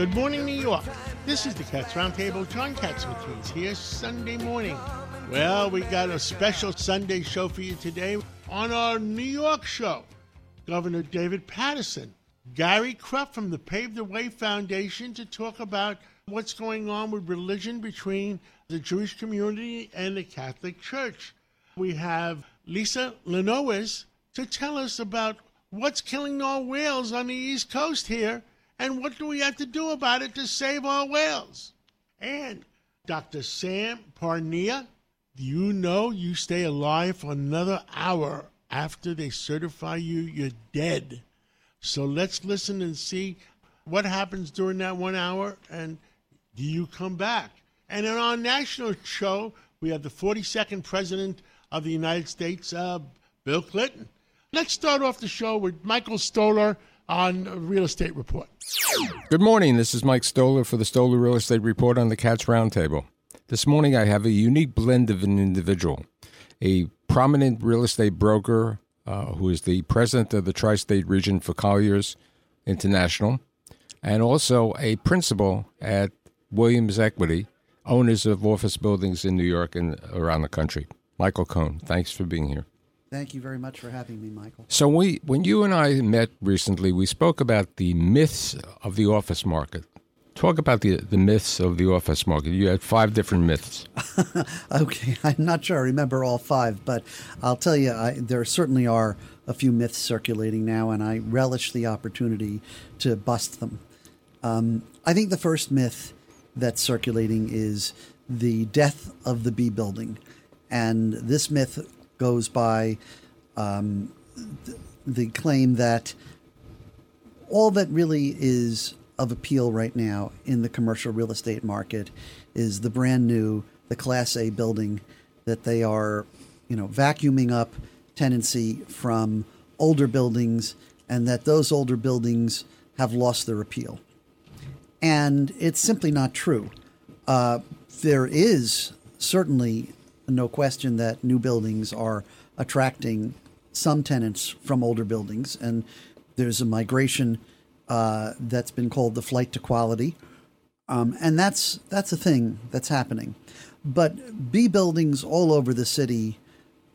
Good morning, New York. This is the Cats Roundtable. John Catsimatidis here Sunday morning. Well, we got a special Sunday show for you today. On our New York show, Governor David Paterson, Gary Krupp from the Pave the Way Foundation to talk about what's going on with religion between the Jewish community and the Catholic Church. We have Lisa Linowes to tell us about what's killing our whales on the East Coast here and what do we have to do about it to save our whales. And Dr. Sam Parnia, do you know you stay alive for another hour after they certify you you're dead? So let's listen and see what happens during that one hour and do you come back? And in our national show, we have the 42nd President of the United States, uh, Bill Clinton. Let's start off the show with Michael Stoler on a Real Estate Report. Good morning. This is Mike Stoler for the Stoler Real Estate Report on the Cats Roundtable. This morning I have a unique blend of an individual, a prominent real estate broker uh, who is the president of the tri state region for Colliers International, and also a principal at Williams Equity, owners of office buildings in New York and around the country. Michael Cohen, thanks for being here. Thank you very much for having me, Michael. So we, when you and I met recently, we spoke about the myths of the office market. Talk about the the myths of the office market. You had five different myths. okay, I'm not sure I remember all five, but I'll tell you, I, there certainly are a few myths circulating now, and I relish the opportunity to bust them. Um, I think the first myth that's circulating is the death of the B building, and this myth goes by um, th- the claim that all that really is of appeal right now in the commercial real estate market is the brand new, the Class A building that they are, you know, vacuuming up tenancy from older buildings, and that those older buildings have lost their appeal. And it's simply not true. Uh, there is certainly no question that new buildings are attracting some tenants from older buildings, and there's a migration uh, that's been called the flight to quality, um, and that's that's a thing that's happening. But B buildings all over the city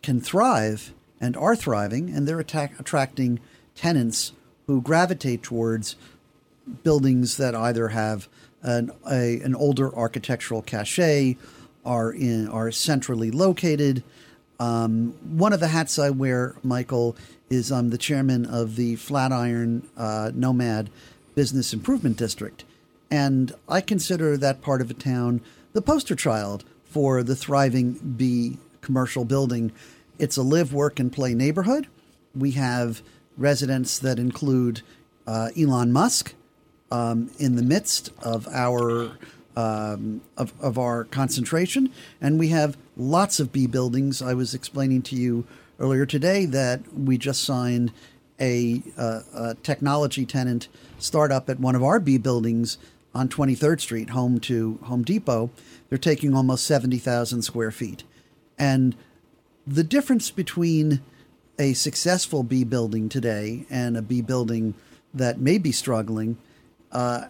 can thrive and are thriving, and they're attracting tenants who gravitate towards buildings that either have an, a, an older architectural cachet, are in are centrally located. Um, one of the hats I wear, Michael, is I'm the chairman of the Flatiron uh, Nomad Business Improvement District, and I consider that part of a town the poster child for the thriving B commercial building. It's a live, work, and play neighborhood. We have residents that include uh, Elon Musk um, in the midst of our um, of, of our concentration, and we have lots of B buildings. I was explaining to you earlier today that we just signed a, uh, a technology tenant startup at one of our B buildings on 23rd Street, home to Home Depot. They're taking almost 70,000 square feet. And the difference between a successful B building today and a B building that may be struggling uh,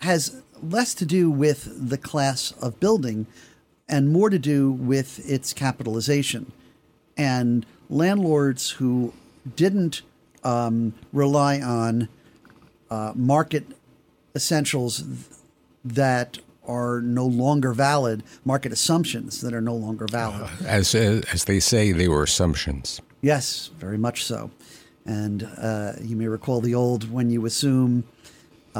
has less to do with the class of building and more to do with its capitalization. And landlords who didn't um, rely on uh, market essentials that are no longer valid, market assumptions that are no longer valid. As as they say, they were assumptions. Yes, very much so. And uh, you may recall the old when you assume.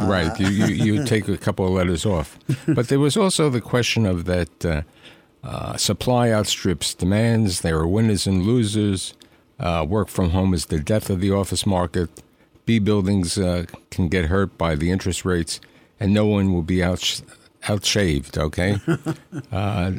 Uh, right, you, you you take a couple of letters off, but there was also the question of that uh, uh, supply outstrips demands. There are winners and losers. Uh, work from home is the death of the office market. B buildings uh, can get hurt by the interest rates. and no one will be out outshaved. Okay,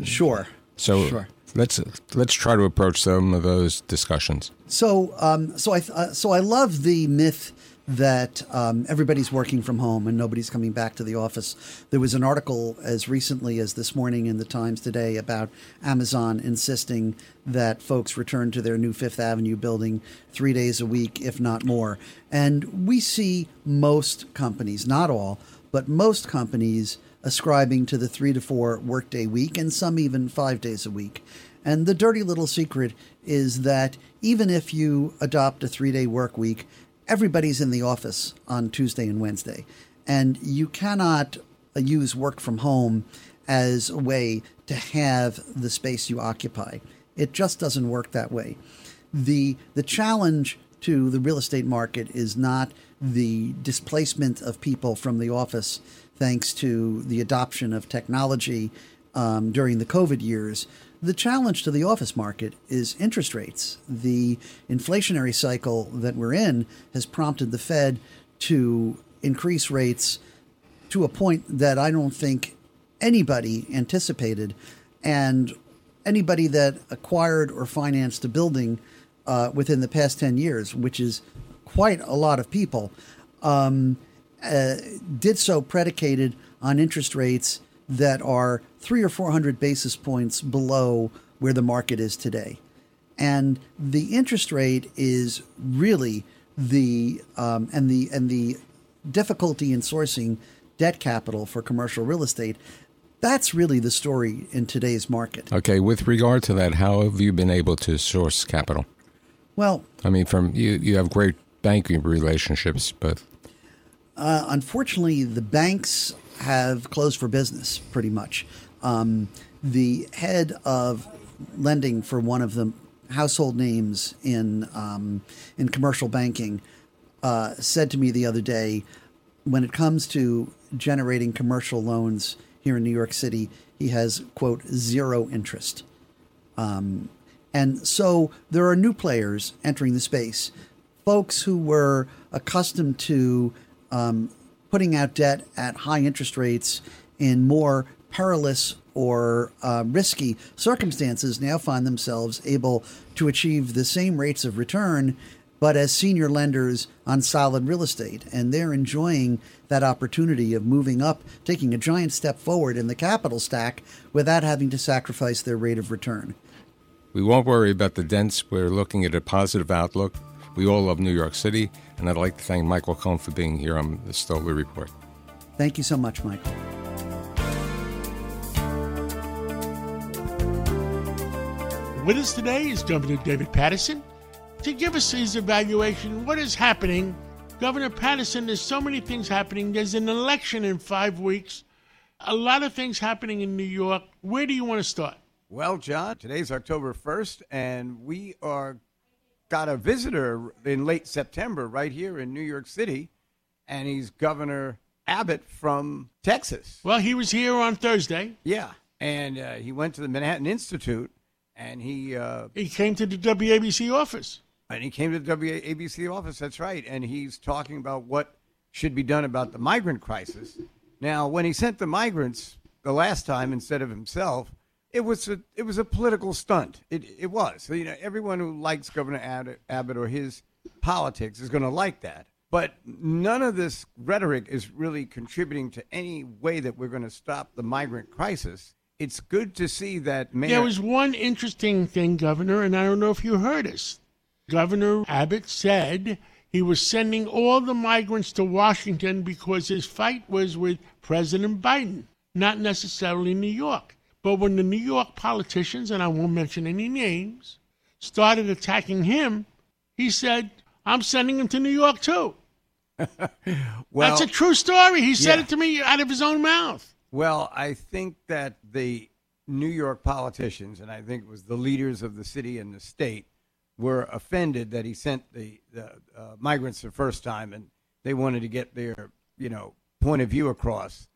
Sure. so Sure. let's let's try to approach some of those discussions. So, um, so I, uh, so I love the myth that um, everybody's working from home and nobody's coming back to the office. There was an article as recently as this morning in the Times today about Amazon insisting that folks return to their new Fifth Avenue building three days a week, if not more. And we see most companies, not all, but most companies ascribing to the three to four workday week and some even five days a week. And the dirty little secret is that even if you adopt a three day work week, everybody's in the office on Tuesday and Wednesday. And you cannot use work from home as a way to have the space you occupy. It just doesn't work that way. The, the challenge to the real estate market is not the displacement of people from the office thanks to the adoption of technology um, during the COVID years. The challenge to the office market is interest rates. The inflationary cycle that we're in has prompted the Fed to increase rates to a point that I don't think anybody anticipated. And anybody that acquired or financed a building uh, within the past 10 years, which is quite a lot of people, um, uh, did so predicated on interest rates that are three or 400 basis points below where the market is today. And the interest rate is really the um, and the and the difficulty in sourcing debt capital for commercial real estate. That's really the story in today's market. Okay, with regard to that, how have you been able to source capital? Well, I mean, from you, you have great banking relationships, but Uh, unfortunately, the banks have closed for business pretty much. Um, the head of lending for one of the household names in um, in commercial banking uh, said to me the other day, when it comes to generating commercial loans here in New York City, he has quote zero interest. Um, and so there are new players entering the space, folks who were accustomed to um, putting out debt at high interest rates in more perilous or uh, risky circumstances now find themselves able to achieve the same rates of return, but as senior lenders on solid real estate. And they're enjoying that opportunity of moving up, taking a giant step forward in the capital stack without having to sacrifice their rate of return. we won't worry about the dents. We're looking at a positive outlook. We all love New York City, and I'd like to thank Michael Cohen for being here on the Stoler Report. Thank you so much, Michael. With us today is Governor David Paterson to give us his evaluation. What is happening? Governor Paterson, there's so many things happening. There's an election in five weeks, a lot of things happening in New York. Where do you want to start? Well, John, today's October 1st, and we are got a visitor in late September right here in New York City, and he's Governor Abbott from Texas. Well, he was here on Thursday. Yeah, and uh, he went to the Manhattan Institute, and he uh, He came to the WABC office. and he came to the WABC office. That's right, and he's talking about what should be done about the migrant crisis. Now, when he sent the migrants the last time instead of himself, it was a it was a political stunt. It it was. So, you know, everyone who likes Governor Abbott, Abbott or his politics is going to like that. But none of this rhetoric is really contributing to any way that we're going to stop the migrant crisis. It's good to see that Mayor. There was one interesting thing, Governor, and I don't know if you heard us. Governor Abbott said he was sending all the migrants to Washington because his fight was with President Biden, not necessarily New York. But when the New York politicians, and I won't mention any names, started attacking him, he said, I'm sending him to New York too. well, That's a true story. He said Yeah. it to me out of his own mouth. Well, I think that the New York politicians, and I think it was the leaders of the city and the state, were offended that he sent the, the uh, migrants the first time, and they wanted to get their, you know, point of view across.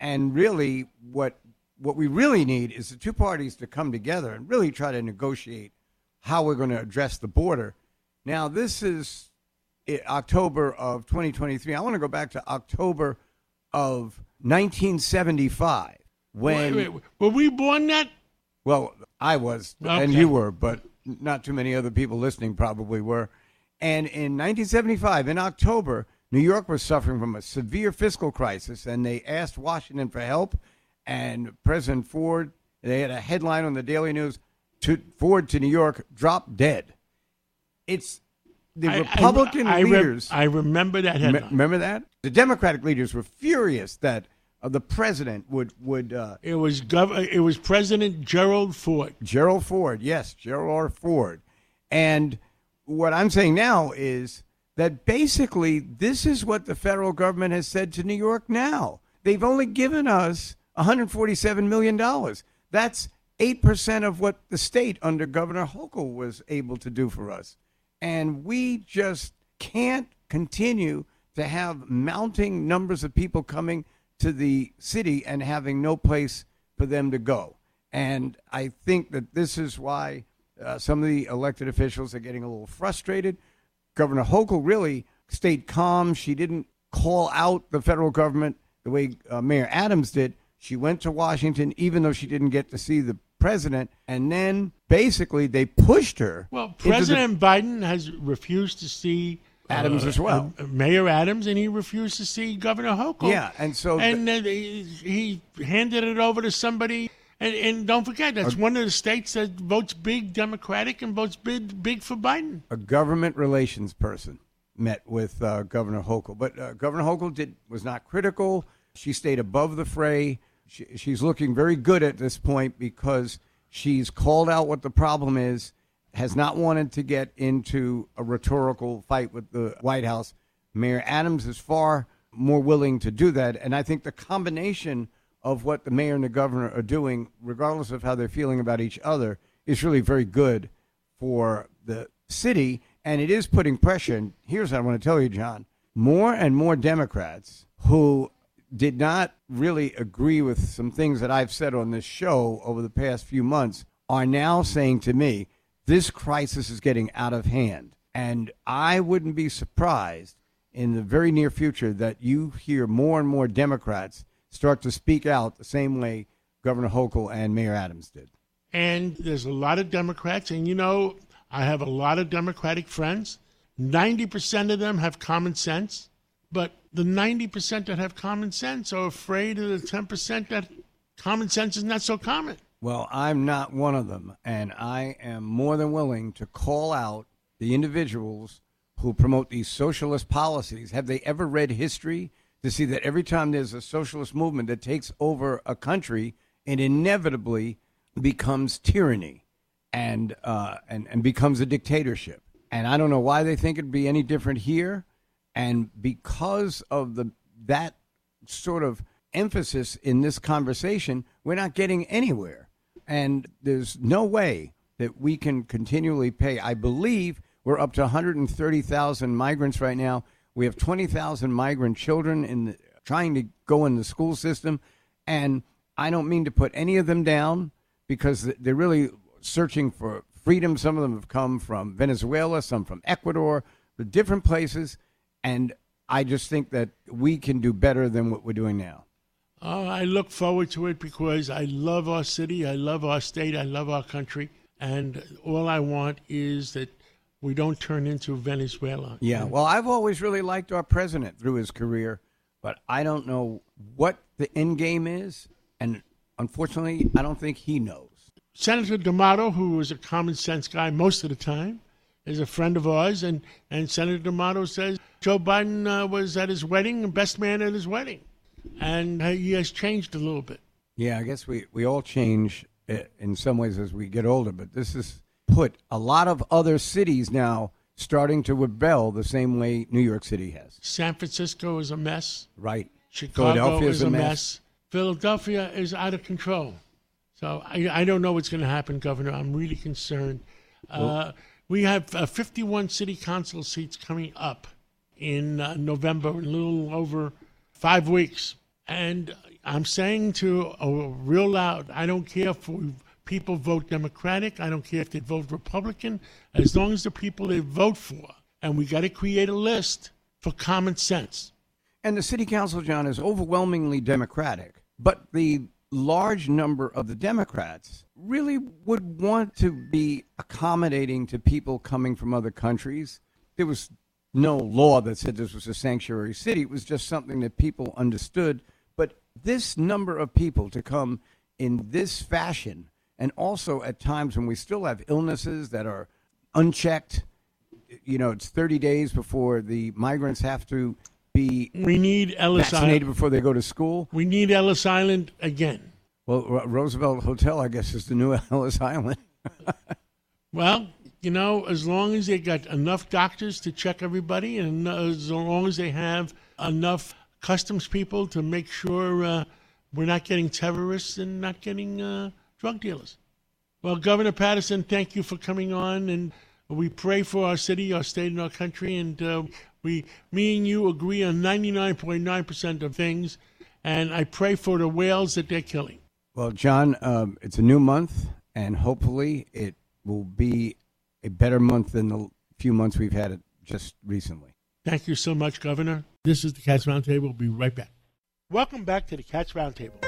And really, what what we really need is the two parties to come together and really try to negotiate how we're going to address the border. Now, this is eh, October of 2023. I want to go back to October of 1975 when Wait, wait, were we born that? well I was and you were but not too many other people listening probably were and in 1975 in October New York was suffering from a severe fiscal crisis and they asked Washington for help and President Ford they had a headline on the Daily News to Ford to New York dropped dead it's the I- I- Republican I, re- leaders I remember that Me- headline. Remember that? The Democratic leaders were furious that uh, the president would would uh, It was Gov- It was President Gerald Ford. Gerald Ford, yes, Gerald R. Ford, and what I'm saying now is that basically this is what the federal government has said to New York. Now they've only given us 147 million dollars. That's eight percent of what the state under Governor Hochul was able to do for us, and we just can't continue to have mounting numbers of people coming to the city and having no place for them to go. And I think that this is why uh, some of the elected officials are getting a little frustrated. Governor Hochul really stayed calm. She didn't call out the federal government the way uh, Mayor Adams did. She went to Washington, even though she didn't get to see the president. And then basically they pushed her. Well, into the- President Biden has refused to see Adams as well. uh, Mayor Adams, and he refused to see Governor Hochul. Yeah, and so and then he, he handed it over to somebody. And, and don't forget, that's one of the states that votes big Democratic and votes big big for Biden. a government relations person met with uh, Governor Hochul, but uh, Governor Hochul did was not critical. She stayed above the fray. She, she's looking very good at this point because she's called out what the problem is, has not wanted to get into a rhetorical fight with the White House. Mayor Adams is far more willing to do that, and I think the combination of what the mayor and the governor are doing, regardless of how they're feeling about each other, is really very good for the city, and it is putting pressure. And here's what I want to tell you, John: more and more Democrats who did not really agree with some things that I've said on this show over the past few months are now saying to me, "This crisis is getting out of hand," and I wouldn't be surprised in the very near future that you hear more and more Democrats start to speak out the same way Governor Hochul and Mayor Adams did. And there's a lot of Democrats, and you know, I have a lot of Democratic friends. 90% of them have common sense, but the 90% that have common sense are afraid of the 10% that common sense is not so common. Well, I'm not one of them, and I am more than willing to call out the individuals who promote these socialist policies. Have they ever read history to see that every time there's a socialist movement that takes over a country, it inevitably becomes tyranny and uh, and and becomes a dictatorship? And I don't know why they think it'd be any different here. And because of the that sort of emphasis in this conversation, we're not getting anywhere. And there's no way that we can continually pay. I believe we're up to 130,000 migrants right now. We have 20,000 migrant children in the, trying to go in the school system. And I don't mean to put any of them down because they're really searching for freedom. Some of them have come from Venezuela, some from Ecuador, the different places. And I just think that we can do better than what we're doing now. Uh, I look forward to it because I love our city, I love our state, I love our country, and all I want is that we don't turn into Venezuela. Yeah, well, I've always really liked our president through his career, but I don't know what the end game is, and unfortunately, I don't think he knows. Senator D'Amato, who was a common sense guy most of the time, is a friend of ours, and, and Senator D'Amato says Joe Biden uh, was at his wedding, best man at his wedding, and uh, he has changed a little bit. Yeah, I guess we, we all change uh, in some ways as we get older, but this has put a lot of other cities now starting to rebel the same way New York City has. San Francisco is a mess. Right. Chicago Philadelphia is a mess. Philadelphia is out of control. So I, I don't know what's going to happen, Governor. I'm really concerned. Uh, we have uh, 51 city council seats coming up in uh, November, a little over five weeks. And I'm saying to a real loud, I don't care if people vote Democratic. I don't care if they vote Republican. As long as the people they vote for, and we got to create a list for common sense. And the city council, John, is overwhelmingly Democratic. But the large number of the Democrats really would want to be accommodating to people coming from other countries. There was no law that said this was a sanctuary city. It was just something that people understood. But this number of people to come in this fashion, and also at times when we still have illnesses that are unchecked, you know, it's 30 days before the migrants have to be We need Ellis vaccinated Island. before they go to school. We need Ellis Island again. Well, Ro- Roosevelt Hotel, I guess, is the new Ellis Island. Well, you know, as long as they got enough doctors to check everybody, and as long as they have enough customs people to make sure uh, we're not getting terrorists and not getting uh, drug dealers. Well, Governor Paterson, thank you for coming on, and we pray for our city, our state, and our country. And uh, we, me and you, agree on 99.9% of things. And I pray for the whales that they're killing. Well, John, um, it's a new month, and hopefully it will be a better month than the few months we've had it just recently. Thank you so much, Governor. This is the Cats Roundtable. We'll be right back. Welcome back to the Cats Roundtable.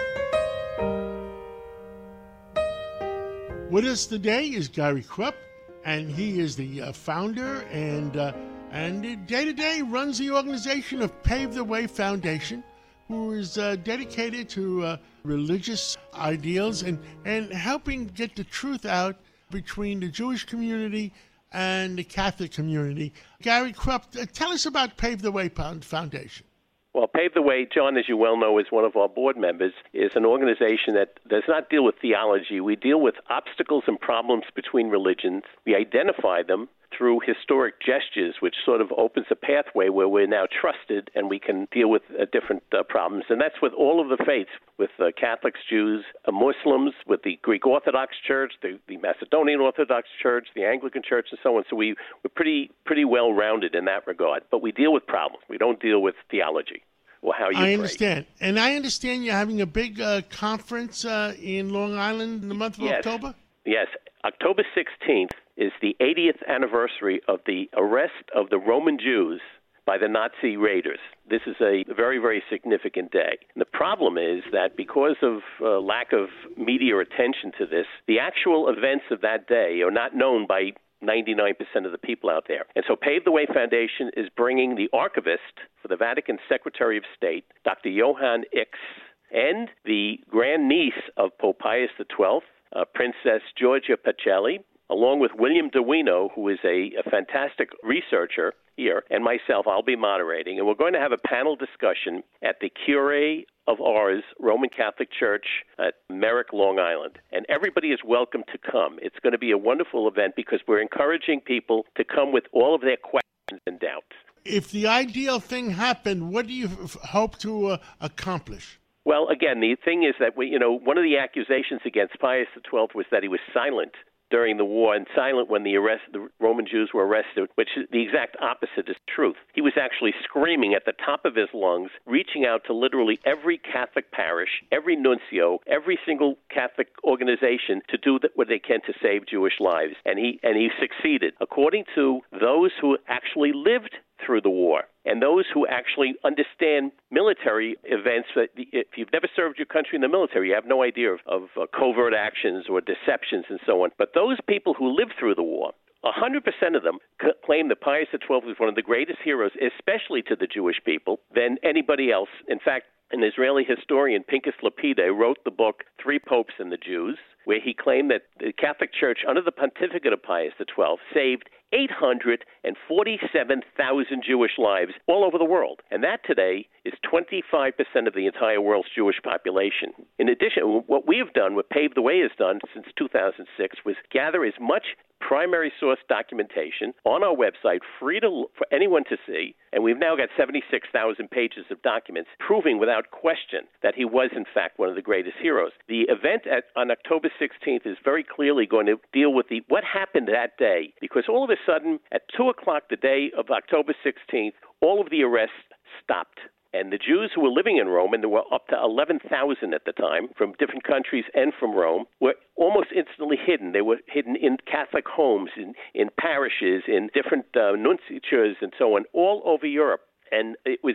With us today is Gary Krupp, and he is the uh, founder and uh, and day to day runs the organization of Pave the Way Foundation, who is uh, dedicated to uh, religious ideals and and helping get the truth out between the Jewish community and the Catholic community. Gary Krupp, uh, tell us about Pave the Way Foundation. Well, Pave the Way, John, as you well know, is one of our board members, is an organization that does not deal with theology. We deal with obstacles and problems between religions. We identify them through historic gestures, which sort of opens a pathway where we're now trusted and we can deal with uh, different uh, problems. And that's with all of the faiths, with uh, Catholics, Jews, uh, Muslims, with the Greek Orthodox Church, the, the Macedonian Orthodox Church, the Anglican Church, and so on. So we, we're pretty, pretty well rounded in that regard. But we deal with problems. We don't deal with theology or how you I pray. understand. And I understand you're having a big uh, conference uh, in Long Island in the month of Yes. October? Yes, October 16th is the 80th anniversary of the arrest of the Roman Jews by the Nazi raiders. This is a very, very significant day. And the problem is that because of uh, lack of media attention to this, the actual events of that day are not known by 99% of the people out there. And so Pave the Way Foundation is bringing the archivist for the Vatican Secretary of State, Dr. Johann Ickx, and the grandniece of Pope Pius XII, uh, Princess Georgia Pacelli, along with William Doino, who is a, a fantastic researcher here, and myself. I'll be moderating, and we're going to have a panel discussion at the Cure of Ars Roman Catholic Church at Merrick, Long Island. And everybody is welcome to come. It's going to be a wonderful event because we're encouraging people to come with all of their questions and doubts. If the ideal thing happened, what do you f- hope to uh, accomplish? Well, again, the thing is that we, you know, one of the accusations against Pius XII was that he was silent during the war and silent when the arrest the Roman Jews were arrested, which is the exact opposite is truth. He was actually screaming at the top of his lungs, reaching out to literally every Catholic parish, every nuncio, every single Catholic organization to do what they can to save Jewish lives, and he and he succeeded. According to those who actually lived through the war and those who actually understand military events. If you've never served your country in the military, you have no idea of, of uh, covert actions or deceptions and so on. But those people who lived through the war. 100% of them claim that Pius XII was one of the greatest heroes, especially to the Jewish people, than anybody else. In fact, an Israeli historian, Pinchas Lapide, wrote the book Three Popes and the Jews, where he claimed that the Catholic Church, under the pontificate of Pius XII, saved 847,000 Jewish lives all over the world. And that today is 25% of the entire world's Jewish population. In addition, what we have done, what Pave the Way has done since 2006, was gather as much primary source documentation on our website, free to for anyone to see. And we've now got 76,000 pages of documents proving without question that he was, in fact, one of the greatest heroes. The event at, on October 16th is very clearly going to deal with the what happened that day, because all of a sudden, at 2 o'clock the day of October 16th, all of the arrests stopped. And the Jews who were living in Rome, and there were up to 11,000 at the time from different countries and from Rome, were almost instantly hidden. They were hidden in Catholic homes, in, in parishes, in different uh, nunciatures, and so on, all over Europe. And it was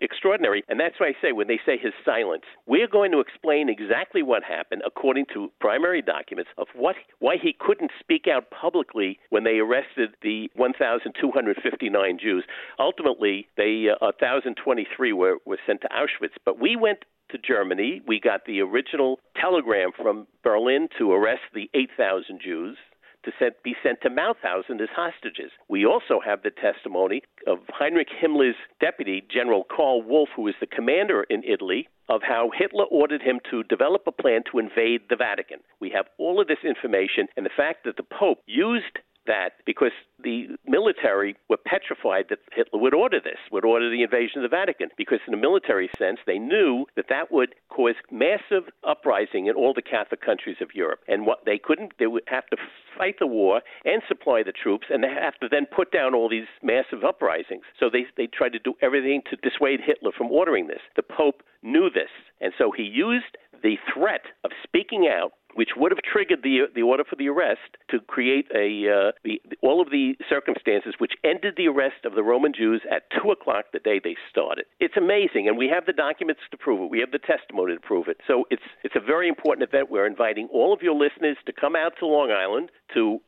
extraordinary. And that's why I say, when they say his silence, we're going to explain exactly what happened according to primary documents of what why he couldn't speak out publicly when they arrested the 1,259 Jews. Ultimately, they uh, 1,023 were, were sent to Auschwitz. But we went to Germany. We got the original telegram from Berlin to arrest the 8,000 Jews to sent, be sent to Mauthausen as hostages. We also have the testimony of Heinrich Himmler's deputy, General Karl Wolff, who was the commander in Italy, of how Hitler ordered him to develop a plan to invade the Vatican. We have all of this information, and the fact that the Pope used that because the military were petrified that Hitler would order this, would order the invasion of the Vatican, because in a military sense, they knew that that would cause massive uprising in all the Catholic countries of Europe. And what they couldn't, they would have to fight the war and supply the troops, and they have to then put down all these massive uprisings. So they, they tried to do everything to dissuade Hitler from ordering this. The Pope knew this, and so he used the threat of speaking out which would have triggered the the order for the arrest to create a uh, the, all of the circumstances which ended the arrest of the Roman Jews at two o'clock the day they started. It's amazing, and we have the documents to prove it. We have the testimony to prove it. So it's it's a very important event. We're inviting all of your listeners to come out to Long Island to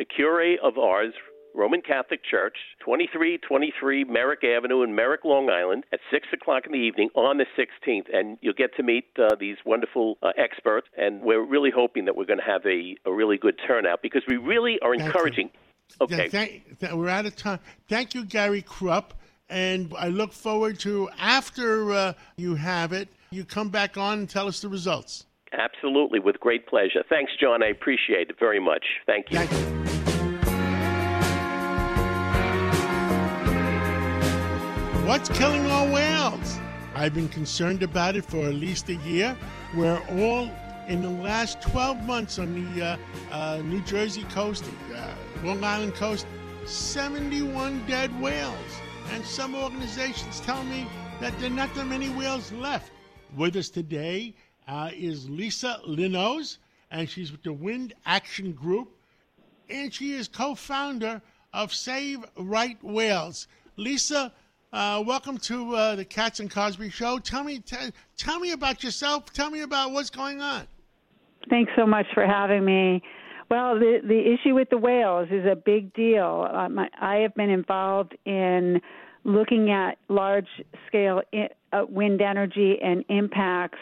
a Cure of Ars Roman Catholic Church, 2323 Merrick Avenue in Merrick, Long Island, at 6 o'clock in the evening on the 16th. And you'll get to meet uh, these wonderful uh, experts. And we're really hoping that we're going to have a, a really good turnout because we really are encouraging. Okay. Thank, th- we're out of time. Thank you, Gary Krupp. And I look forward to after uh, you have it, you come back on and tell us the results. Absolutely, with great pleasure. Thanks, John. I appreciate it very much. Thank you. Thank you. What's killing our whales? I've been concerned about it for at least a year. We're all in the last 12 months on the uh, uh, New Jersey coast, uh, Long Island coast, 71 dead whales. And some organizations tell me that there are not that many whales left. With us today uh, is Lisa Linowes, and she's with the Wind Action Group, and she is co founder of Save Right Whales. Lisa, uh, welcome to uh, the Cats and Cosby Show. Tell me, t- tell me about yourself. Tell me about what's going on. Thanks so much for having me. Well, the the issue with the whales is a big deal. Um, I, have been involved in looking at large scale uh, wind energy and impacts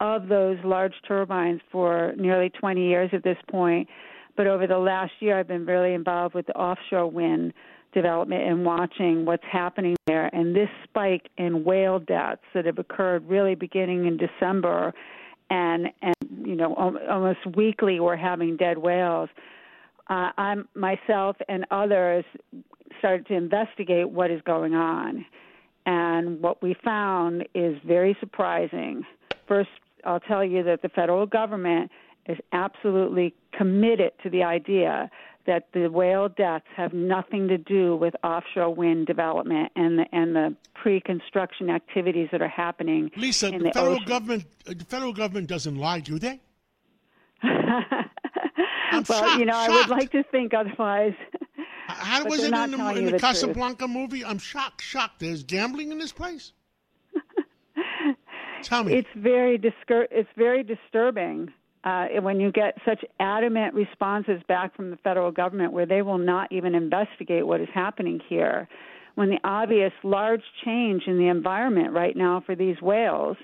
of those large turbines for nearly 20 years at this point. But over the last year, I've been really involved with the offshore wind development and watching what's happening there. And this spike in whale deaths that have occurred really beginning in December, and and you know almost weekly we're having dead whales. Uh, I'm myself and others started to investigate what is going on, and what we found is very surprising. First, I'll tell you that the federal government is absolutely committed to the idea that the whale deaths have nothing to do with offshore wind development and the, and the pre-construction activities that are happening. Lisa, the, the federal ocean. government, uh, the federal government doesn't lie, do they? well, shocked, you know, I would like to think otherwise. How was it in the, in the the truth. Casablanca movie? I'm shocked, shocked. There's gambling in this place. Tell me. It's very discour- it's very disturbing uh, when you get such adamant responses back from the federal government where they will not even investigate what is happening here. When the obvious large change in the environment right now for these whales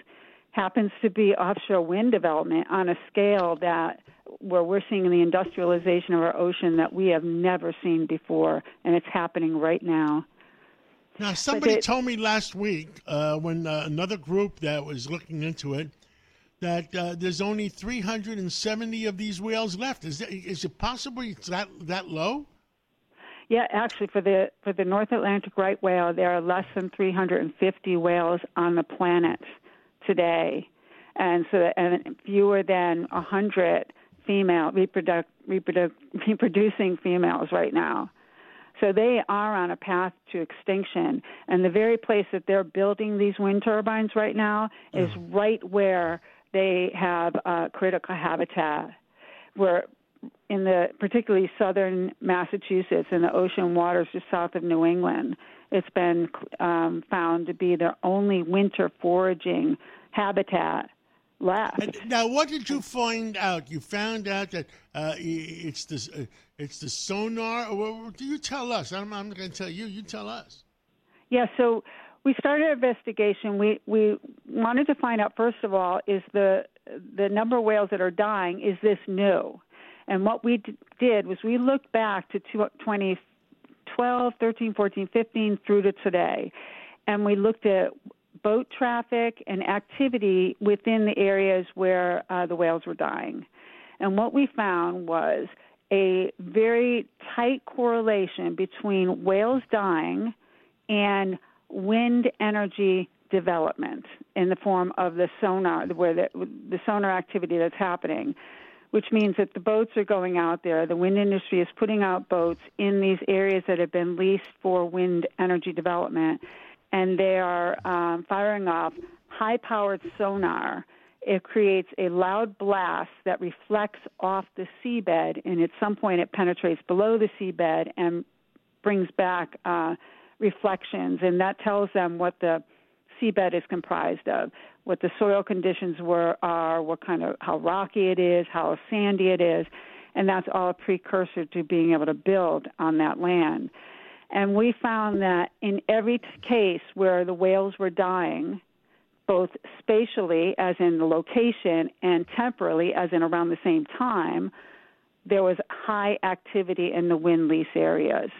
happens to be offshore wind development on a scale that where we're seeing the industrialization of our ocean that we have never seen before, and it's happening right now. Now, somebody it- told me last week uh, when uh, another group that was looking into it that uh, there's only 370 of these whales left. Is, that, is it possible it's that that low? Yeah, actually, for the for the North Atlantic right whale, there are less than 350 whales on the planet today, and so and fewer than 100 female reproduc, reproduc, reproducing females right now. So they are on a path to extinction, and the very place that they're building these wind turbines right now is right where they have uh, critical habitat, where in the particularly southern Massachusetts and the ocean waters just south of New England, It's been um, found to be their only winter foraging habitat left. And now, what did you find out? You found out that uh, it's the uh, it's the sonar. Or what, do you tell us? I'm, I'm not going to tell you. You tell us. Yeah. So we started an investigation. We we wanted to find out first of all is the the number of whales that are dying is this new, and what we d- did was we looked back to 2012, 13, 14, 15 through to today, and we looked at boat traffic and activity within the areas where uh, the whales were dying. And what we found was a very tight correlation between whales dying and wind energy development in the form of the sonar, where the, the sonar activity that's happening, which means that the boats are going out there. The wind industry is putting out boats in these areas that have been leased for wind energy development and they are um, firing off high powered sonar. It creates a loud blast that reflects off the seabed, and at some point it penetrates below the seabed and brings back uh, reflections, and that tells them what the seabed is comprised of, what the soil conditions were are, what kind of how rocky it is, how sandy it is, and that's all a precursor to being able to build on that land. And we found that in every case where the whales were dying, both spatially, as in the location, and temporally, as in around the same time, there was high activity in the wind lease areas.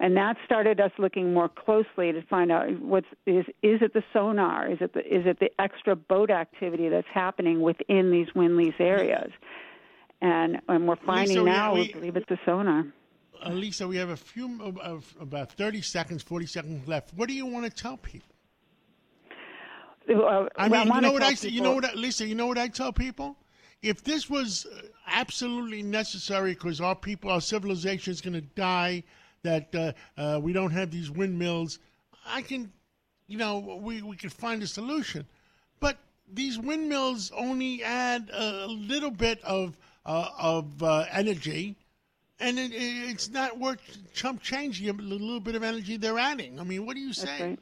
And that started us looking more closely to find out what's is is it the sonar? Is it the is it the extra boat activity that's happening within these wind lease areas? And and we're finding Lisa, now we- we believe it's the sonar. Uh, Lisa, we have a few of, of about thirty seconds, forty seconds left. What do you want to tell people? Uh, I well, mean, you know what I say. You know what, I, Lisa? You know what I tell people? If this was uh, absolutely necessary, because our people, our civilization is going to die, that uh, uh, we don't have these windmills, I can, you know, we we could find a solution. But these windmills only add a little bit of uh, of uh, energy, and it, it- it's not worth chump changing a little bit of energy they're adding. I mean, what do you say? Right.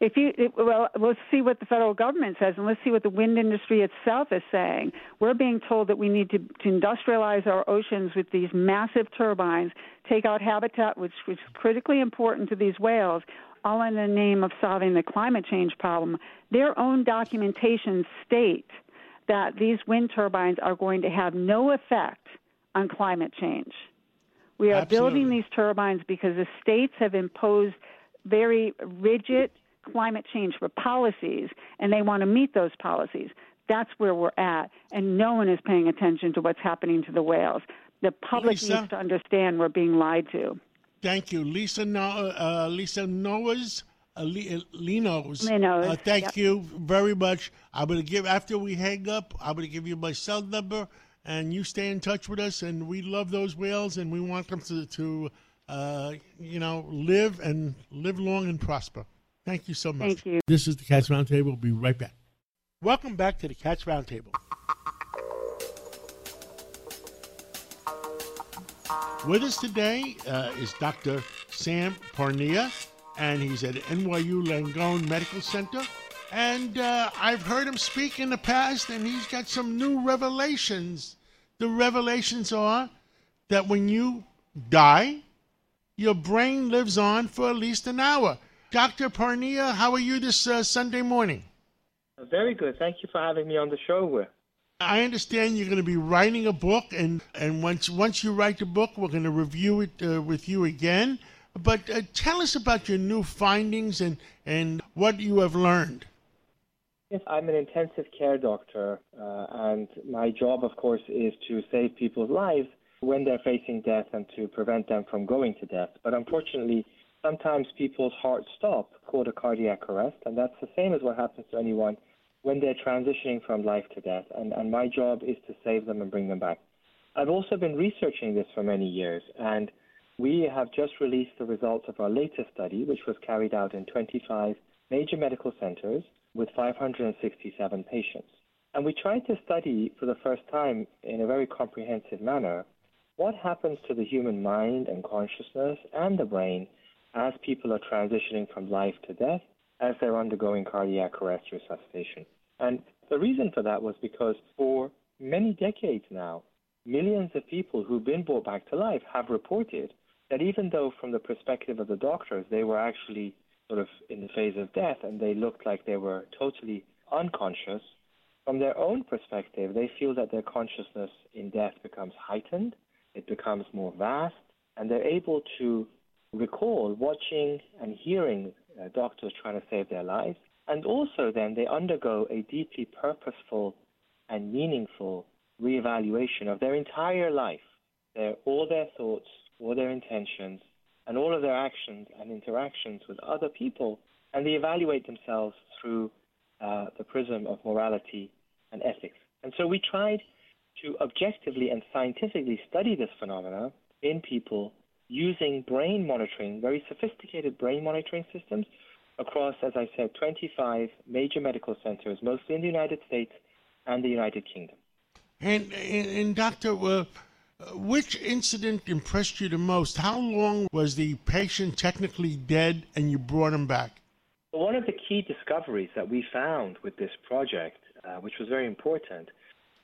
If you it, well, let's see what the federal government says, and let's see what the wind industry itself is saying. We're being told that we need to, to industrialize our oceans with these massive turbines, take out habitat, which, which is critically important to these whales, all in the name of solving the climate change problem. Their own documentation state that these wind turbines are going to have no effect on climate change. We are building these turbines because the states have imposed very rigid climate change for policies, and they want to meet those policies. That's where we're at, and no one is paying attention to what's happening to the whales. The public Lisa? needs to understand we're being lied to. Thank you, Lisa. No, uh, Lisa Noah's. Uh, Le- uh, Linowes. Linowes, Uh, thank yep. you very much. I'm gonna give after we hang up. I'm gonna give you my cell number, and you stay in touch with us. And we love those whales, and we want them to, to uh, you know, live and live long and prosper. Thank you so much. Thank you. This is the Cats Roundtable. We'll be right back. Welcome back to the Cats Roundtable. With us today uh, is Dr. Sam Parnia, and he's at NYU Langone Medical Center. And uh, I've heard him speak in the past, and he's got some new revelations. The revelations are that when you die, your brain lives on for at least an hour. Dr. Parnia, how are you this uh, Sunday morning? Very good. Thank you for having me on the show. I understand you're going to be writing a book, and, and once once you write the book, we're going to review it uh, with you again. But uh, tell us about your new findings and, and what you have learned. Yes, I'm an intensive care doctor, uh, and my job, of course, is to save people's lives when they're facing death and to prevent them from going to death. But unfortunately, sometimes people's hearts stop, called a cardiac arrest, and that's the same as what happens to anyone when they're transitioning from life to death. And, and my job is to save them and bring them back. I've also been researching this for many years, and we have just released the results of our latest study, which was carried out in 25 major medical centers with 567 patients. And we tried to study for the first time in a very comprehensive manner what happens to the human mind and consciousness and the brain as people are transitioning from life to death, as they're undergoing cardiac arrest resuscitation. And the reason for that was because for many decades now, millions of people who've been brought back to life have reported that even though, from the perspective of the doctors, they were actually sort of in the phase of death and they looked like they were totally unconscious, from their own perspective, they feel that their consciousness in death becomes heightened, it becomes more vast, and they're able to recall watching and hearing uh, doctors trying to save their lives. And also, then, they undergo a deeply purposeful and meaningful reevaluation of their entire life, their, all their thoughts, all their intentions, and all of their actions and interactions with other people, and they evaluate themselves through uh, the prism of morality and ethics. And so we tried to objectively and scientifically study this phenomena in people using brain monitoring, very sophisticated brain monitoring systems across, as I said, 25 major medical centers, mostly in the United States and the United Kingdom. And, and, and Doctor, uh, which incident impressed you the most? How long was the patient technically dead and you brought him back? One of the key discoveries that we found with this project, uh, which was very important,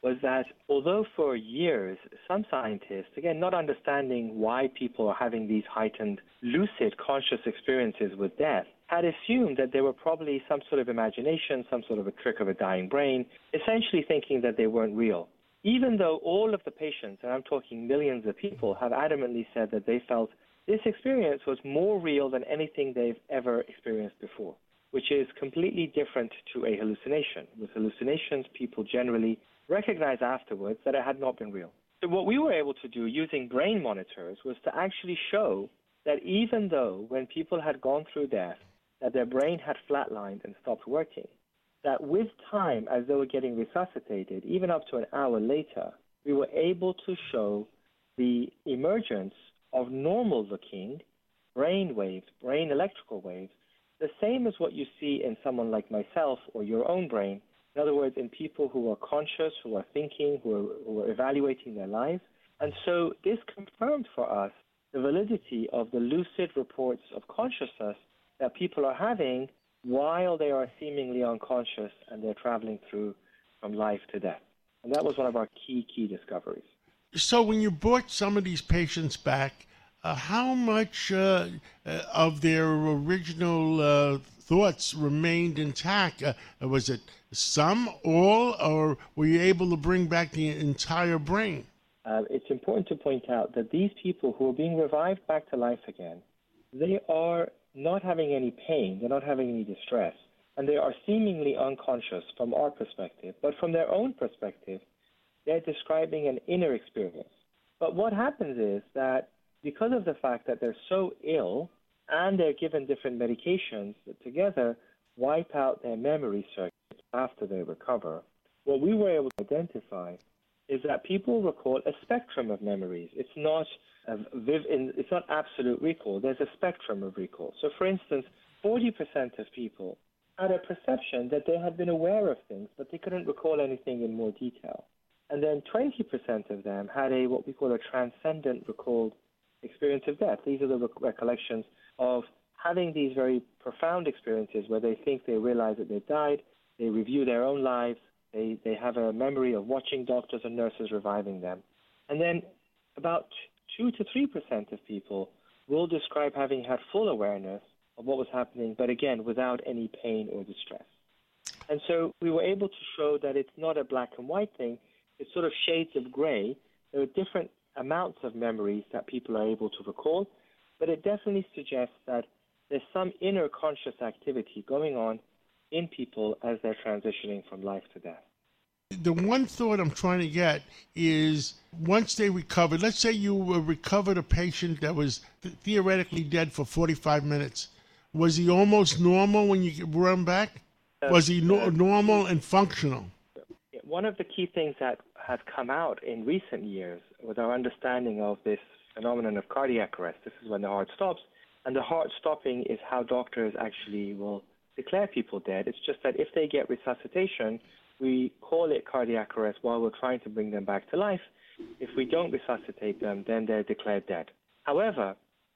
was that although for years some scientists, again, not understanding why people are having these heightened lucid conscious experiences with death, had assumed that they were probably some sort of imagination, some sort of a trick of a dying brain, essentially thinking that they weren't real. Even though all of the patients, and I'm talking millions of people, have adamantly said that they felt this experience was more real than anything they've ever experienced before, which is completely different to a hallucination. With hallucinations, people generally recognize afterwards that it had not been real. So, what we were able to do using brain monitors was to actually show that even though when people had gone through death, that their brain had flatlined and stopped working, that with time, as they were getting resuscitated, even up to an hour later, we were able to show the emergence of normal looking brain waves, brain electrical waves, the same as what you see in someone like myself or your own brain. In other words, in people who are conscious, who are thinking, who are, who are evaluating their lives. And so this confirmed for us the validity of the lucid reports of consciousness that people are having while they are seemingly unconscious and they're traveling through from life to death. And that was one of our key, key discoveries. So, when you brought some of these patients back, uh, how much uh, uh, of their original uh, thoughts remained intact? Uh, was it some, all, or were you able to bring back the entire brain? Uh, it's important to point out that these people who are being revived back to life again, they are not having any pain, they're not having any distress, and they are seemingly unconscious from our perspective, but from their own perspective, they're describing an inner experience. But what happens is that because of the fact that they're so ill and they're given different medications that together wipe out their memory circuits after they recover, what we were able to identify is that people recall a spectrum of memories. It's not viv- it's not absolute recall. There's a spectrum of recall. So, for instance, 40% of people had a perception that they had been aware of things, but they couldn't recall anything in more detail. And then 20% of them had a what we call a transcendent recalled experience of death. These are the recollections of having these very profound experiences where they think they realize that they've died, they review their own lives, they, they have a memory of watching doctors and nurses reviving them. And then about 2 to 3% of people will describe having had full awareness of what was happening, but again, without any pain or distress. And so we were able to show that it's not a black and white thing, it's sort of shades of gray. There are different amounts of memories that people are able to recall, but it definitely suggests that there's some inner conscious activity going on in people as they're transitioning from life to death. The one thought I'm trying to get is once they recovered, let's say you recovered a patient that was theoretically dead for 45 minutes. Was he almost normal when you brought him back? Uh, was he no- uh, normal and functional? One of the key things that has come out in recent years with our understanding of this phenomenon of cardiac arrest, this is when the heart stops, and the heart stopping is how doctors actually will declare people dead. It's just that if they get resuscitation, we call it cardiac arrest while we're trying to bring them back to life. If we don't resuscitate them, then they're declared dead. However,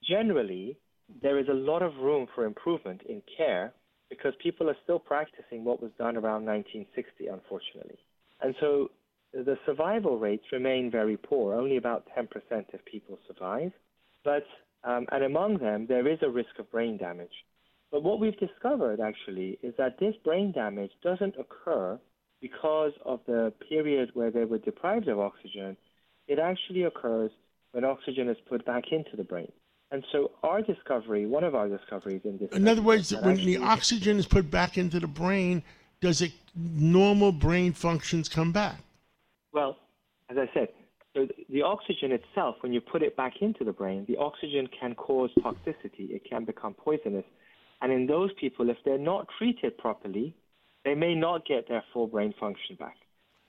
generally, there is a lot of room for improvement in care because people are still practicing what was done around 1960, unfortunately. And so the survival rates remain very poor. Only about 10% of people survive. But, um, and among them, there is a risk of brain damage. But what we've discovered actually is that this brain damage doesn't occur because of the period where they were deprived of oxygen. It actually occurs when oxygen is put back into the brain. And so our discovery, one of our discoveries in this. In other words, when the oxygen is put back into the brain, does it normal brain functions come back? Well, as I said, so the oxygen itself, when you put it back into the brain, the oxygen can cause toxicity. It can become poisonous. And in those people, if they're not treated properly, they may not get their full brain function back.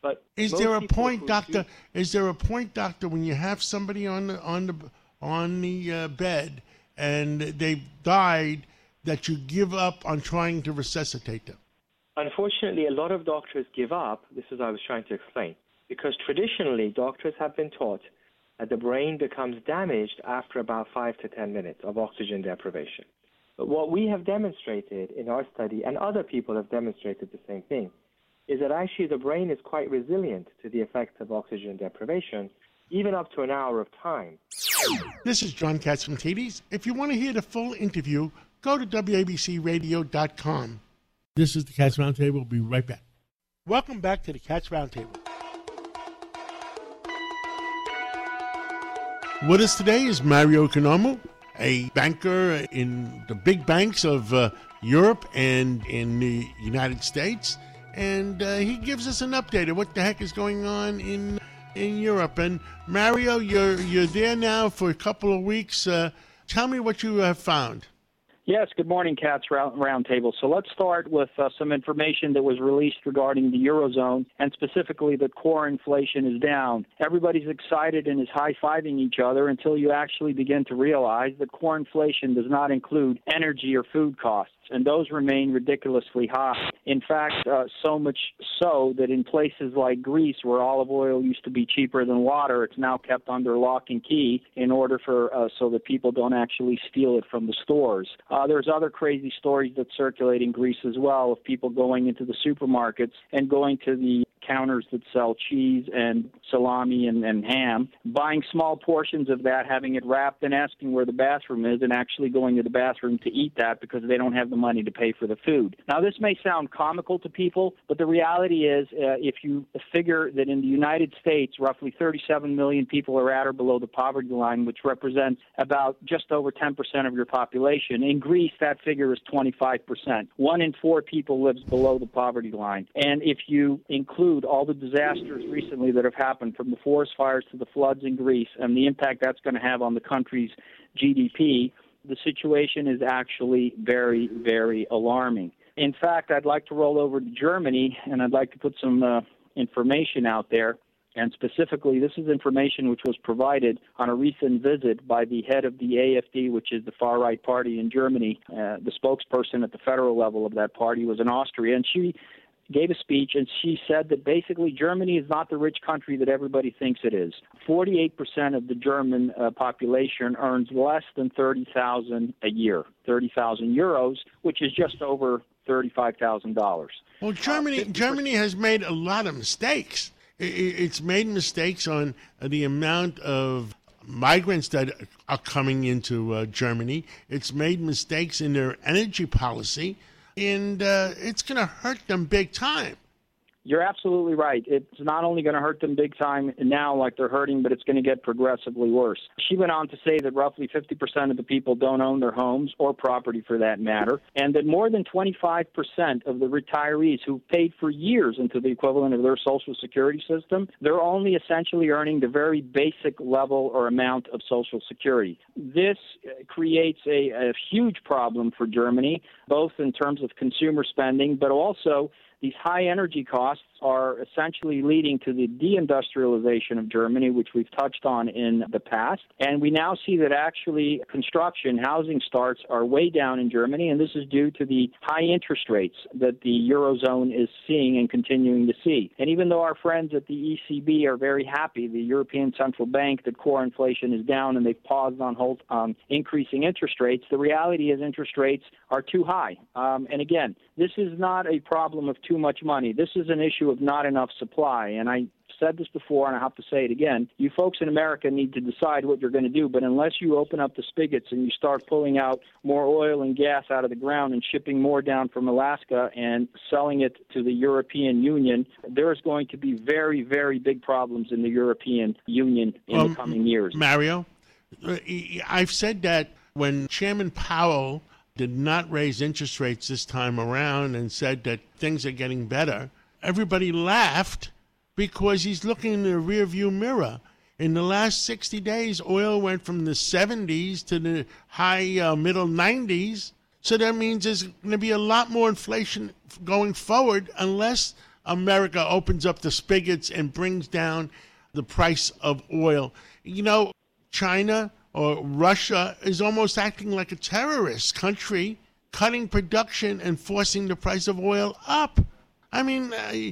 But Is there a point, doctor? do- Is there a point, doctor, when you have somebody on the on the on the uh, bed and they've died, that you give up on trying to resuscitate them? Unfortunately, a lot of doctors give up. This is what I was trying to explain. Because traditionally, doctors have been taught that the brain becomes damaged after about five to ten minutes of oxygen deprivation. But what we have demonstrated in our study, and other people have demonstrated the same thing, is that actually the brain is quite resilient to the effects of oxygen deprivation, even up to an hour of time. This is John Katz from Catsimatidis. If you want to hear the full interview, go to WABCRadio.com. This is the Cats Roundtable. We'll be right back. Welcome back to the Cats Roundtable. With us today is Mario Kanomu, a banker in the big banks of uh, Europe and in the United States. And uh, he gives us an update of what the heck is going on in in Europe. And Mario, you're you're there now for a couple of weeks. Uh, tell me what you have found. Yes, good morning, Cats Roundtable. So let's start with uh, some information that was released regarding the Eurozone and specifically that core inflation is down. Everybody's excited and is high fiving each other until you actually begin to realize that core inflation does not include energy or food costs, and those remain ridiculously high. In fact, uh, so much so that in places like Greece, where olive oil used to be cheaper than water, it's now kept under lock and key in order for uh, so that people don't actually steal it from the stores. Uh, there's other crazy stories that circulate in Greece as well of people going into the supermarkets and going to the counters that sell cheese and salami and, and ham, buying small portions of that, having it wrapped, and asking where the bathroom is, and actually going to the bathroom to eat that because they don't have the money to pay for the food. Now, this may sound comical to people, but the reality is, uh, if you figure that in the United States, roughly 37 million people are at or below the poverty line, which represents about just over 10% of your population. In Greece, that figure is 25%. One in four people lives below the poverty line. And if you include all the disasters recently that have happened, from the forest fires to the floods in Greece, and the impact that's going to have on the country's GDP, the situation is actually very, very alarming. In fact, I'd like to roll over to Germany, and I'd like to put some uh, information out there. And specifically, this is information which was provided on a recent visit by the head of the AFD, which is the far right party in Germany. Uh, the spokesperson at the federal level of that party was an Austrian. And she gave a speech and she said that basically Germany is not the rich country that everybody thinks it is. 48% of the German uh, population earns less than 30,000 a year, 30,000 euros, which is just over $35,000. Well, Germany Germany has made a lot of mistakes. It's made mistakes on the amount of migrants that are coming into uh, Germany. It's made mistakes in their energy policy, and uh, it's going to hurt them big time. You're absolutely right. It's not only going to hurt them big time now, like they're hurting, but it's going to get progressively worse. She went on to say that roughly 50% of the people don't own their homes or property for that matter, and that more than 25% of the retirees who paid for years into the equivalent of their Social Security system, they're only essentially earning the very basic level or amount of Social Security. This creates a, a huge problem for Germany, both in terms of consumer spending, but also these high energy costs are essentially leading to the deindustrialization of Germany, which we've touched on in the past. And we now see that actually construction, housing starts are way down in Germany, and this is due to the high interest rates that the Eurozone is seeing and continuing to see. And even though our friends at the ECB are very happy, the European Central Bank, that core inflation is down and they've paused on hold, um, increasing interest rates, the reality is interest rates are too high. Um, and again, this is not a problem of too much money. This is an issue of not enough supply. And I said this before, and I have to say it again. You folks in America need to decide what you're going to do, but unless you open up the spigots and you start pulling out more oil and gas out of the ground and shipping more down from Alaska and selling it to the European Union, there is going to be very, very big problems in the European Union in Um, the coming years. Mario, uh, I've said that when Chairman Powell did not raise interest rates this time around and said that things are getting better, everybody laughed because he's looking in the rearview mirror. In the last 60 days, oil went from the 70s to the high uh, middle 90s. So that means there's going to be a lot more inflation going forward unless America opens up the spigots and brings down the price of oil. You know, China or Russia is almost acting like a terrorist country, cutting production and forcing the price of oil up. I mean, uh,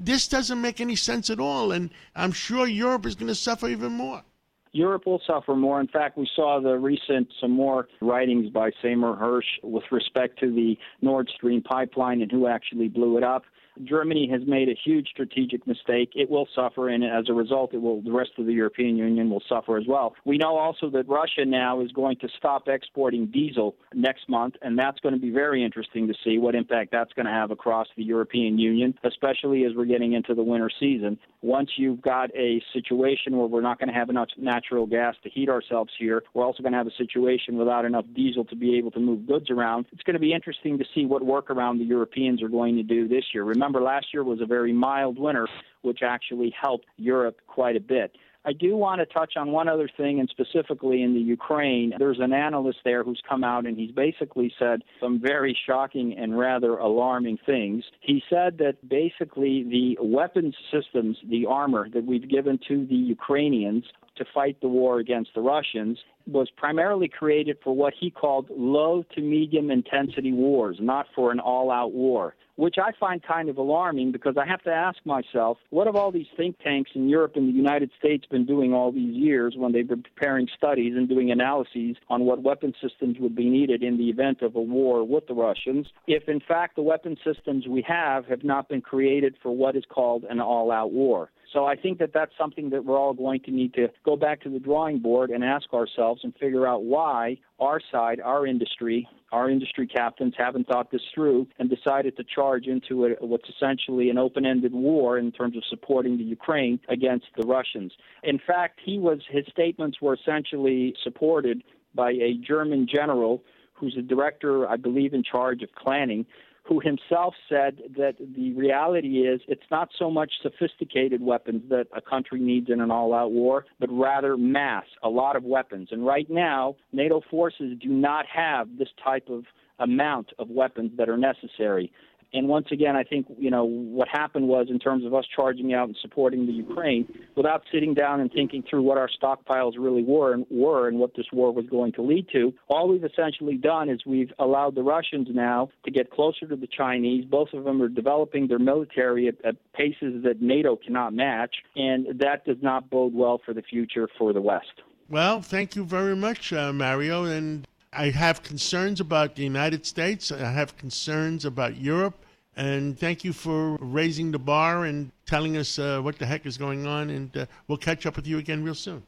this doesn't make any sense at all, and I'm sure Europe is going to suffer even more. Europe will suffer more. In fact, we saw the recent some more writings by Seymour Hersh with respect to the Nord Stream pipeline and who actually blew it up. Germany has made a huge strategic mistake. It will suffer, and as a result, it will. The rest of the European Union will suffer as well. We know also that Russia now is going to stop exporting diesel next month, and that's going to be very interesting to see what impact that's going to have across the European Union, especially as we're getting into the winter season. Once you've got a situation where we're not going to have enough natural gas to heat ourselves here, we're also going to have a situation without enough diesel to be able to move goods around. It's going to be interesting to see what workaround the Europeans are going to do this year. Remember, last year was a very mild winter, which actually helped Europe quite a bit. I do want to touch on one other thing, and specifically in the Ukraine. There's an analyst there who's come out and he's basically said some very shocking and rather alarming things. He said that basically the weapons systems, the armor that we've given to the Ukrainians to fight the war against the Russians was primarily created for what he called low to medium intensity wars, not for an all out war which I find kind of alarming because I have to ask myself, what have all these think tanks in Europe and the United States been doing all these years when they've been preparing studies and doing analyses on what weapon systems would be needed in the event of a war with the Russians, if in fact the weapon systems we have have not been created for what is called an all out war? So I think that that's something that we're all going to need to go back to the drawing board and ask ourselves and figure out why our side, our industry, our industry captains haven't thought this through and decided to charge into a, what's essentially an open-ended war in terms of supporting the Ukraine against the Russians. In fact, he was his statements were essentially supported by a German general who's a director, I believe, in charge of planning, who himself said that the reality is it's not so much sophisticated weapons that a country needs in an all out war, but rather mass, a lot of weapons. And right now, NATO forces do not have this type of amount of weapons that are necessary. And once again, I think you know what happened was in terms of us charging out and supporting the Ukraine without sitting down and thinking through what our stockpiles really were and were and what this war was going to lead to. All we've essentially done is we've allowed the Russians now to get closer to the Chinese. Both of them are developing their military at, at paces that NATO cannot match, and that does not bode well for the future for the West. Well, thank you very much, uh, Mario. And I have concerns about the United States. I have concerns about Europe. And thank you for raising the bar and telling us uh, what the heck is going on. And uh, we'll catch up with you again real soon.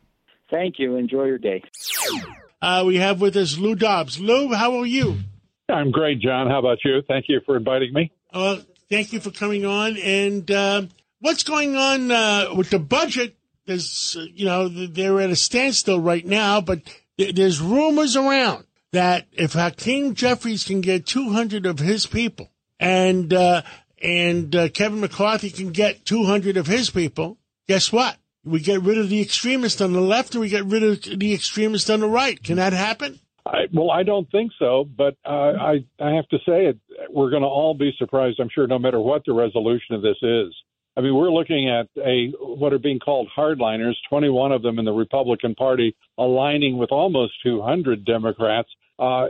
Thank you. Enjoy your day. Uh, we have with us Lou Dobbs. Lou, how are you? I'm great, John. How about you? Thank you for inviting me. Uh, thank you for coming on. And uh, what's going on uh, with the budget? There's, uh, you know, they're at a standstill right now, but th- there's rumors around that if Hakeem Jeffries can get 200 of his people, and uh, and uh, Kevin McCarthy can get 200 of his people, guess what? We get rid of the extremists on the left, and we get rid of the extremists on the right. Can that happen? I, well, I don't think so, but uh, I I have to say it. We're going to all be surprised. I'm sure, no matter what the resolution of this is. I mean, we're looking at a what are being called hardliners, 21 of them in the Republican Party, aligning with almost 200 Democrats uh,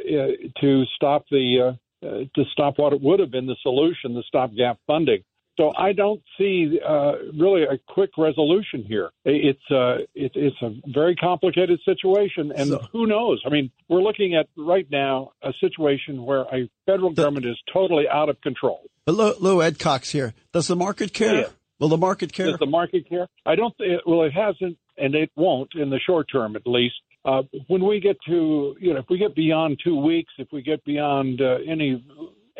to stop the uh, to stop what it would have been the solution, the stopgap funding. So I don't see uh, really a quick resolution here. It's uh, it, it's a very complicated situation, and so, who knows? I mean, we're looking at right now a situation where a federal the, government is totally out of control. Lou, Lou Ed Cox here. Does the market care? Yeah. Will the market care? Does the market care? I don't. Th- well, it hasn't, and it won't in the short term, at least. Uh, when we get to, you know, if we get beyond two weeks, if we get beyond uh, any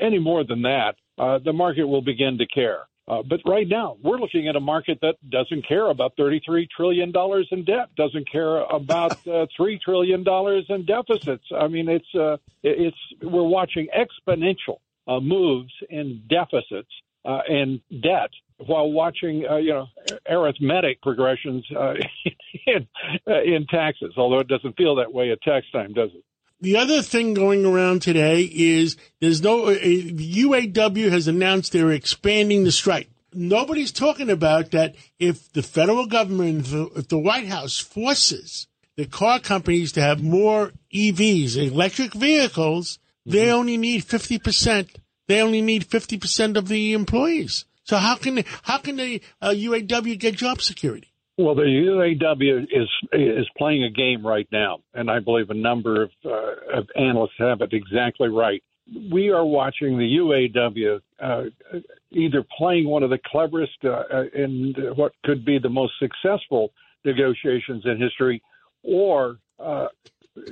any more than that, uh, the market will begin to care. Uh, but right now, we're looking at a market that doesn't care about $33 trillion in debt, doesn't care about uh, $3 trillion in deficits. I mean, it's, uh, it's, we're watching exponential uh, moves in deficits uh, and debt while watching, uh, you know, arithmetic progressions uh, in, uh, in taxes, although it doesn't feel that way at tax time, does it? The other thing going around today is there's no uh, UAW has announced they're expanding the strike. Nobody's talking about that if the federal government, if the White House forces the car companies to have more EVs, electric vehicles, mm-hmm. they only need 50%. They only need 50% of the employees. So how can how can the uh, UAW get job security? Well, the UAW is is playing a game right now, and I believe a number of, uh, of analysts have it exactly right. We are watching the UAW uh, either playing one of the cleverest uh, in what could be the most successful negotiations in history, or uh,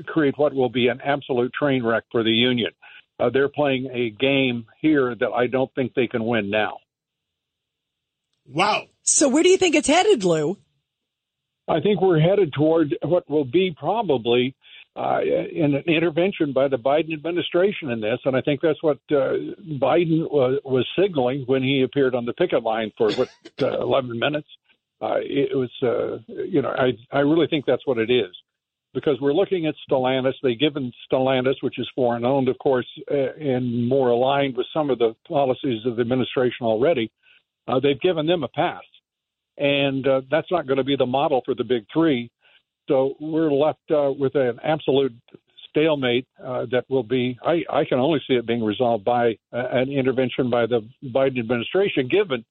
create what will be an absolute train wreck for the union. Uh, they're playing a game here that I don't think they can win now. Wow. So where do you think it's headed, Lou? I think we're headed toward what will be probably uh, an intervention by the Biden administration in this, and I think that's what uh, Biden was, was signaling when he appeared on the picket line for what uh, 11 minutes. Uh, it was, uh, you know, I I really think that's what it is, because we're looking at Stellantis. They've given Stellantis, which is foreign owned, of course, uh, and more aligned with some of the policies of the administration already. They've given them a pass and uh, that's not going to be the model for the big three. So we're left uh, with an absolute stalemate uh, that will be. I, I, can only see it being resolved by uh, an intervention by the Biden administration, given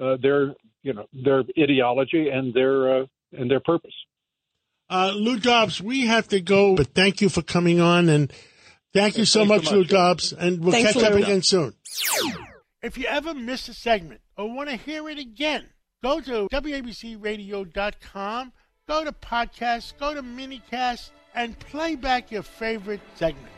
uh, their you know their ideology and their uh, and their purpose. Lou Dobbs, we have to go, but thank you for coming on and. Thank you so much, so much, Lou Dobbs, and we'll Thanks catch up again soon. If you ever miss a segment or want to hear it again, Go to WABCRadio.com, go to podcasts, go to minicast, and play back your favorite segment.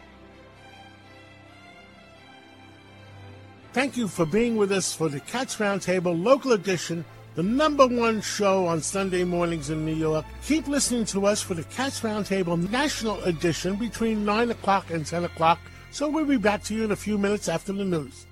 Thank you for being with us for the Cats Roundtable Local Edition, the number one show on Sunday mornings in New York. Keep listening to us for the Cats Roundtable National Edition between 9 o'clock and 10 o'clock. So we'll be back to you in a few minutes after the news.